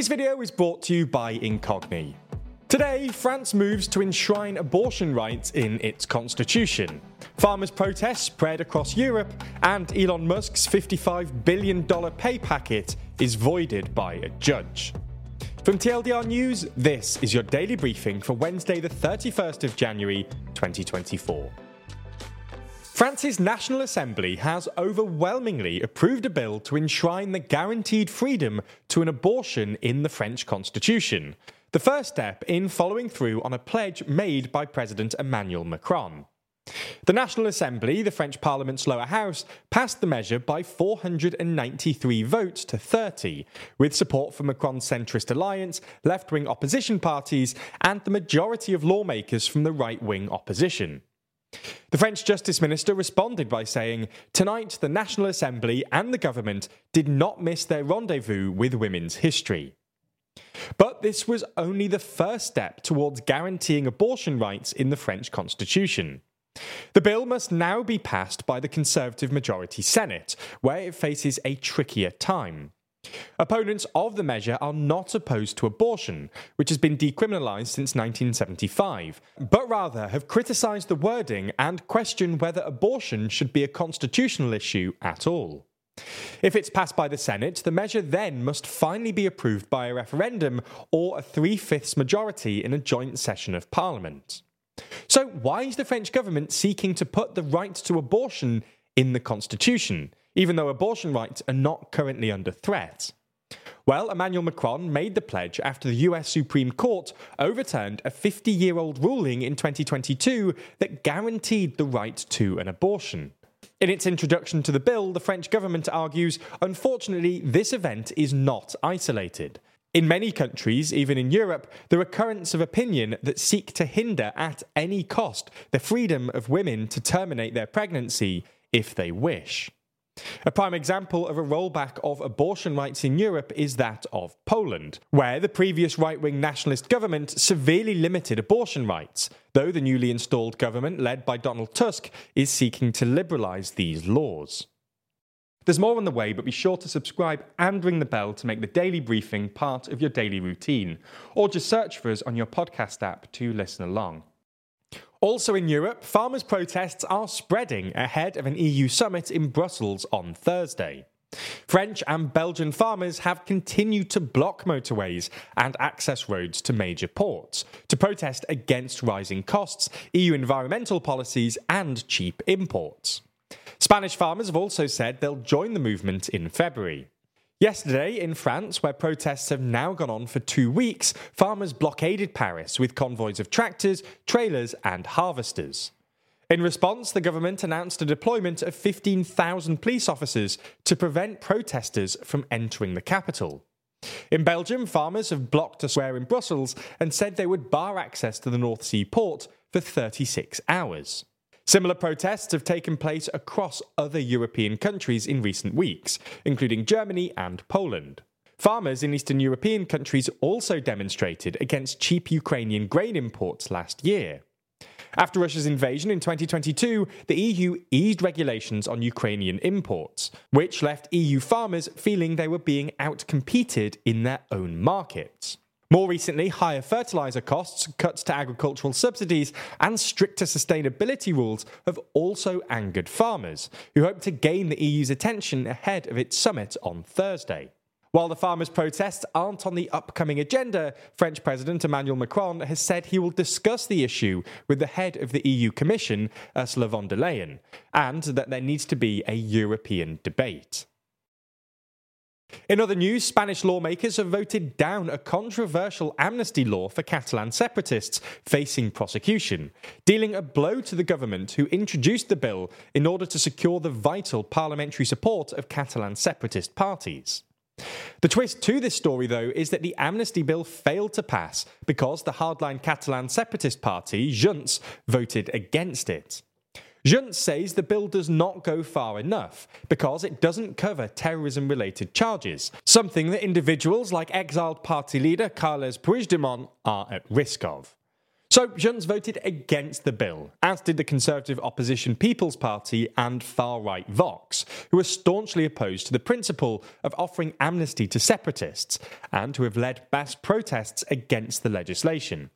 This video is brought to you by Incogni. Today, France moves to enshrine abortion rights in its constitution. Farmers' protests spread across Europe, and Elon Musk's $55 billion pay packet is voided by a judge. From TLDR News, this is your daily briefing for Wednesday, the 31st of January, 2024. France's National Assembly has overwhelmingly approved a bill to enshrine the guaranteed freedom to an abortion in the French constitution. The first step in following through on a pledge made by President Emmanuel Macron. The National Assembly, the French Parliament's lower house, passed the measure by 493 votes to 30, with support from Macron's centrist alliance, left wing opposition parties, and the majority of lawmakers from the right wing opposition. The French Justice Minister responded by saying, Tonight, the National Assembly and the government did not miss their rendezvous with women's history. But this was only the first step towards guaranteeing abortion rights in the French constitution. The bill must now be passed by the Conservative majority Senate, where it faces a trickier time. Opponents of the measure are not opposed to abortion, which has been decriminalised since 1975, but rather have criticised the wording and question whether abortion should be a constitutional issue at all. If it's passed by the Senate, the measure then must finally be approved by a referendum or a three fifths majority in a joint session of Parliament. So, why is the French government seeking to put the right to abortion in the Constitution? Even though abortion rights are not currently under threat. Well, Emmanuel Macron made the pledge after the US Supreme Court overturned a 50 year old ruling in 2022 that guaranteed the right to an abortion. In its introduction to the bill, the French government argues unfortunately, this event is not isolated. In many countries, even in Europe, there are currents of opinion that seek to hinder at any cost the freedom of women to terminate their pregnancy if they wish. A prime example of a rollback of abortion rights in Europe is that of Poland, where the previous right wing nationalist government severely limited abortion rights, though the newly installed government, led by Donald Tusk, is seeking to liberalise these laws. There's more on the way, but be sure to subscribe and ring the bell to make the daily briefing part of your daily routine, or just search for us on your podcast app to listen along. Also in Europe, farmers' protests are spreading ahead of an EU summit in Brussels on Thursday. French and Belgian farmers have continued to block motorways and access roads to major ports to protest against rising costs, EU environmental policies, and cheap imports. Spanish farmers have also said they'll join the movement in February. Yesterday, in France, where protests have now gone on for two weeks, farmers blockaded Paris with convoys of tractors, trailers, and harvesters. In response, the government announced a deployment of 15,000 police officers to prevent protesters from entering the capital. In Belgium, farmers have blocked a square in Brussels and said they would bar access to the North Sea port for 36 hours. Similar protests have taken place across other European countries in recent weeks, including Germany and Poland. Farmers in Eastern European countries also demonstrated against cheap Ukrainian grain imports last year. After Russia's invasion in 2022, the EU eased regulations on Ukrainian imports, which left EU farmers feeling they were being outcompeted in their own markets. More recently, higher fertiliser costs, cuts to agricultural subsidies, and stricter sustainability rules have also angered farmers, who hope to gain the EU's attention ahead of its summit on Thursday. While the farmers' protests aren't on the upcoming agenda, French President Emmanuel Macron has said he will discuss the issue with the head of the EU Commission, Ursula von der Leyen, and that there needs to be a European debate. In other news, Spanish lawmakers have voted down a controversial amnesty law for Catalan separatists facing prosecution, dealing a blow to the government who introduced the bill in order to secure the vital parliamentary support of Catalan separatist parties. The twist to this story, though, is that the amnesty bill failed to pass because the hardline Catalan separatist party, Junts, voted against it. Junts says the bill does not go far enough because it doesn't cover terrorism related charges, something that individuals like exiled party leader Carles Puigdemont are at risk of. So Junts voted against the bill, as did the Conservative opposition People's Party and far right Vox, who are staunchly opposed to the principle of offering amnesty to separatists and who have led mass protests against the legislation.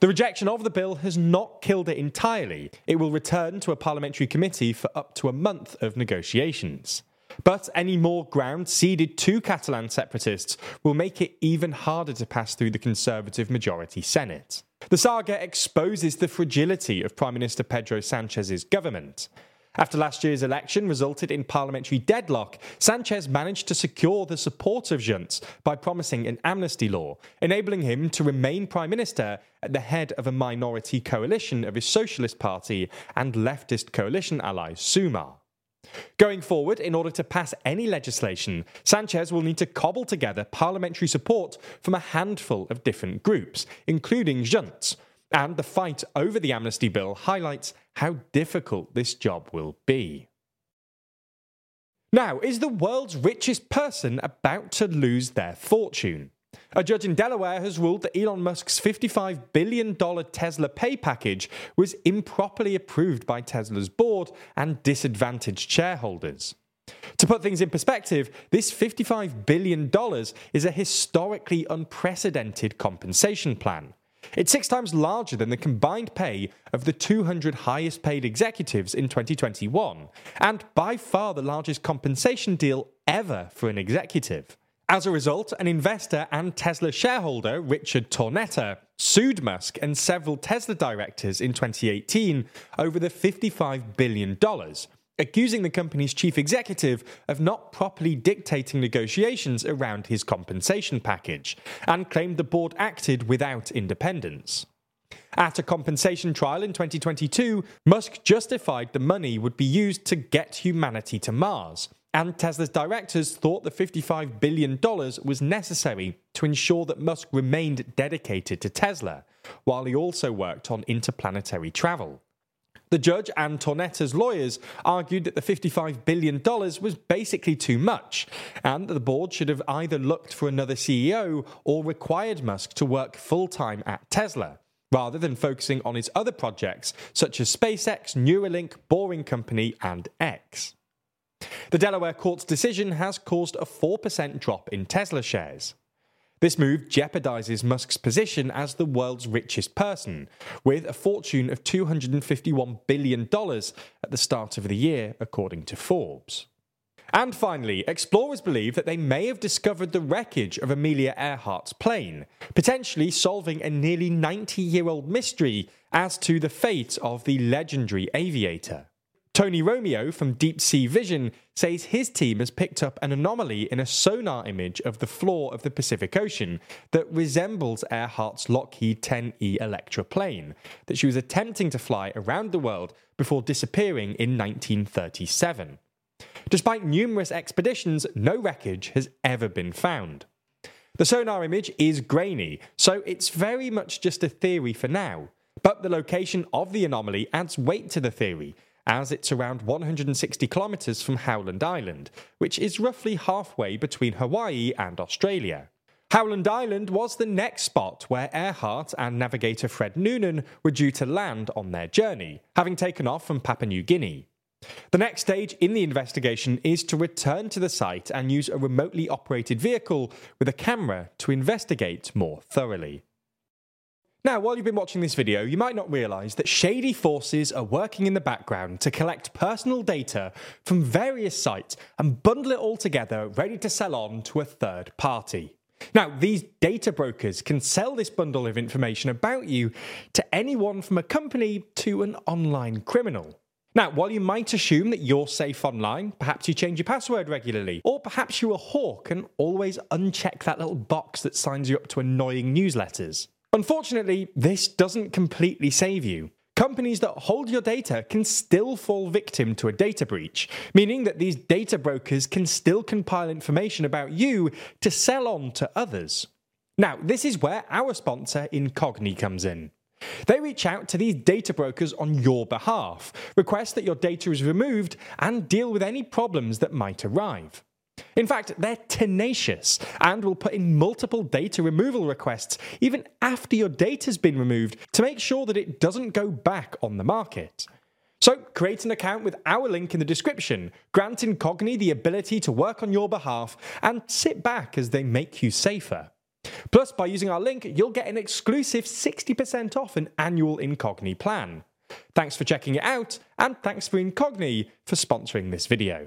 The rejection of the bill has not killed it entirely. It will return to a parliamentary committee for up to a month of negotiations. But any more ground ceded to Catalan separatists will make it even harder to pass through the Conservative majority Senate. The saga exposes the fragility of Prime Minister Pedro Sanchez's government. After last year's election resulted in parliamentary deadlock, Sanchez managed to secure the support of Junts by promising an amnesty law, enabling him to remain prime minister at the head of a minority coalition of his Socialist Party and leftist coalition ally Sumar. Going forward, in order to pass any legislation, Sanchez will need to cobble together parliamentary support from a handful of different groups, including Junts. And the fight over the amnesty bill highlights how difficult this job will be. Now, is the world's richest person about to lose their fortune? A judge in Delaware has ruled that Elon Musk's $55 billion Tesla pay package was improperly approved by Tesla's board and disadvantaged shareholders. To put things in perspective, this $55 billion is a historically unprecedented compensation plan. It's six times larger than the combined pay of the 200 highest paid executives in 2021, and by far the largest compensation deal ever for an executive. As a result, an investor and Tesla shareholder, Richard Tornetta, sued Musk and several Tesla directors in 2018 over the $55 billion, accusing the company's chief executive of not properly dictating negotiations around his compensation package, and claimed the board acted without independence. At a compensation trial in 2022, Musk justified the money would be used to get humanity to Mars and Tesla's directors thought the $55 billion was necessary to ensure that Musk remained dedicated to Tesla, while he also worked on interplanetary travel. The judge and Tornetta's lawyers argued that the $55 billion was basically too much, and that the board should have either looked for another CEO or required Musk to work full time at Tesla, rather than focusing on his other projects such as SpaceX, Neuralink, Boring Company, and X. The Delaware court's decision has caused a 4% drop in Tesla shares. This move jeopardizes Musk's position as the world's richest person, with a fortune of $251 billion at the start of the year, according to Forbes. And finally, explorers believe that they may have discovered the wreckage of Amelia Earhart's plane, potentially solving a nearly 90 year old mystery as to the fate of the legendary aviator. Tony Romeo from Deep Sea Vision says his team has picked up an anomaly in a sonar image of the floor of the Pacific Ocean that resembles Earhart's Lockheed 10E Electra plane that she was attempting to fly around the world before disappearing in 1937. Despite numerous expeditions, no wreckage has ever been found. The sonar image is grainy, so it's very much just a theory for now. But the location of the anomaly adds weight to the theory as it's around 160 kilometres from Howland Island, which is roughly halfway between Hawaii and Australia. Howland Island was the next spot where Earhart and navigator Fred Noonan were due to land on their journey, having taken off from Papua New Guinea. The next stage in the investigation is to return to the site and use a remotely operated vehicle with a camera to investigate more thoroughly. Now, while you've been watching this video, you might not realise that shady forces are working in the background to collect personal data from various sites and bundle it all together ready to sell on to a third party. Now, these data brokers can sell this bundle of information about you to anyone from a company to an online criminal. Now, while you might assume that you're safe online, perhaps you change your password regularly, or perhaps you're a hawk and always uncheck that little box that signs you up to annoying newsletters. Unfortunately, this doesn't completely save you. Companies that hold your data can still fall victim to a data breach, meaning that these data brokers can still compile information about you to sell on to others. Now, this is where our sponsor Incogni comes in. They reach out to these data brokers on your behalf, request that your data is removed, and deal with any problems that might arrive. In fact, they're tenacious and will put in multiple data removal requests even after your data's been removed to make sure that it doesn't go back on the market. So, create an account with our link in the description, grant Incogni the ability to work on your behalf, and sit back as they make you safer. Plus, by using our link, you'll get an exclusive 60% off an annual Incogni plan. Thanks for checking it out, and thanks for Incogni for sponsoring this video.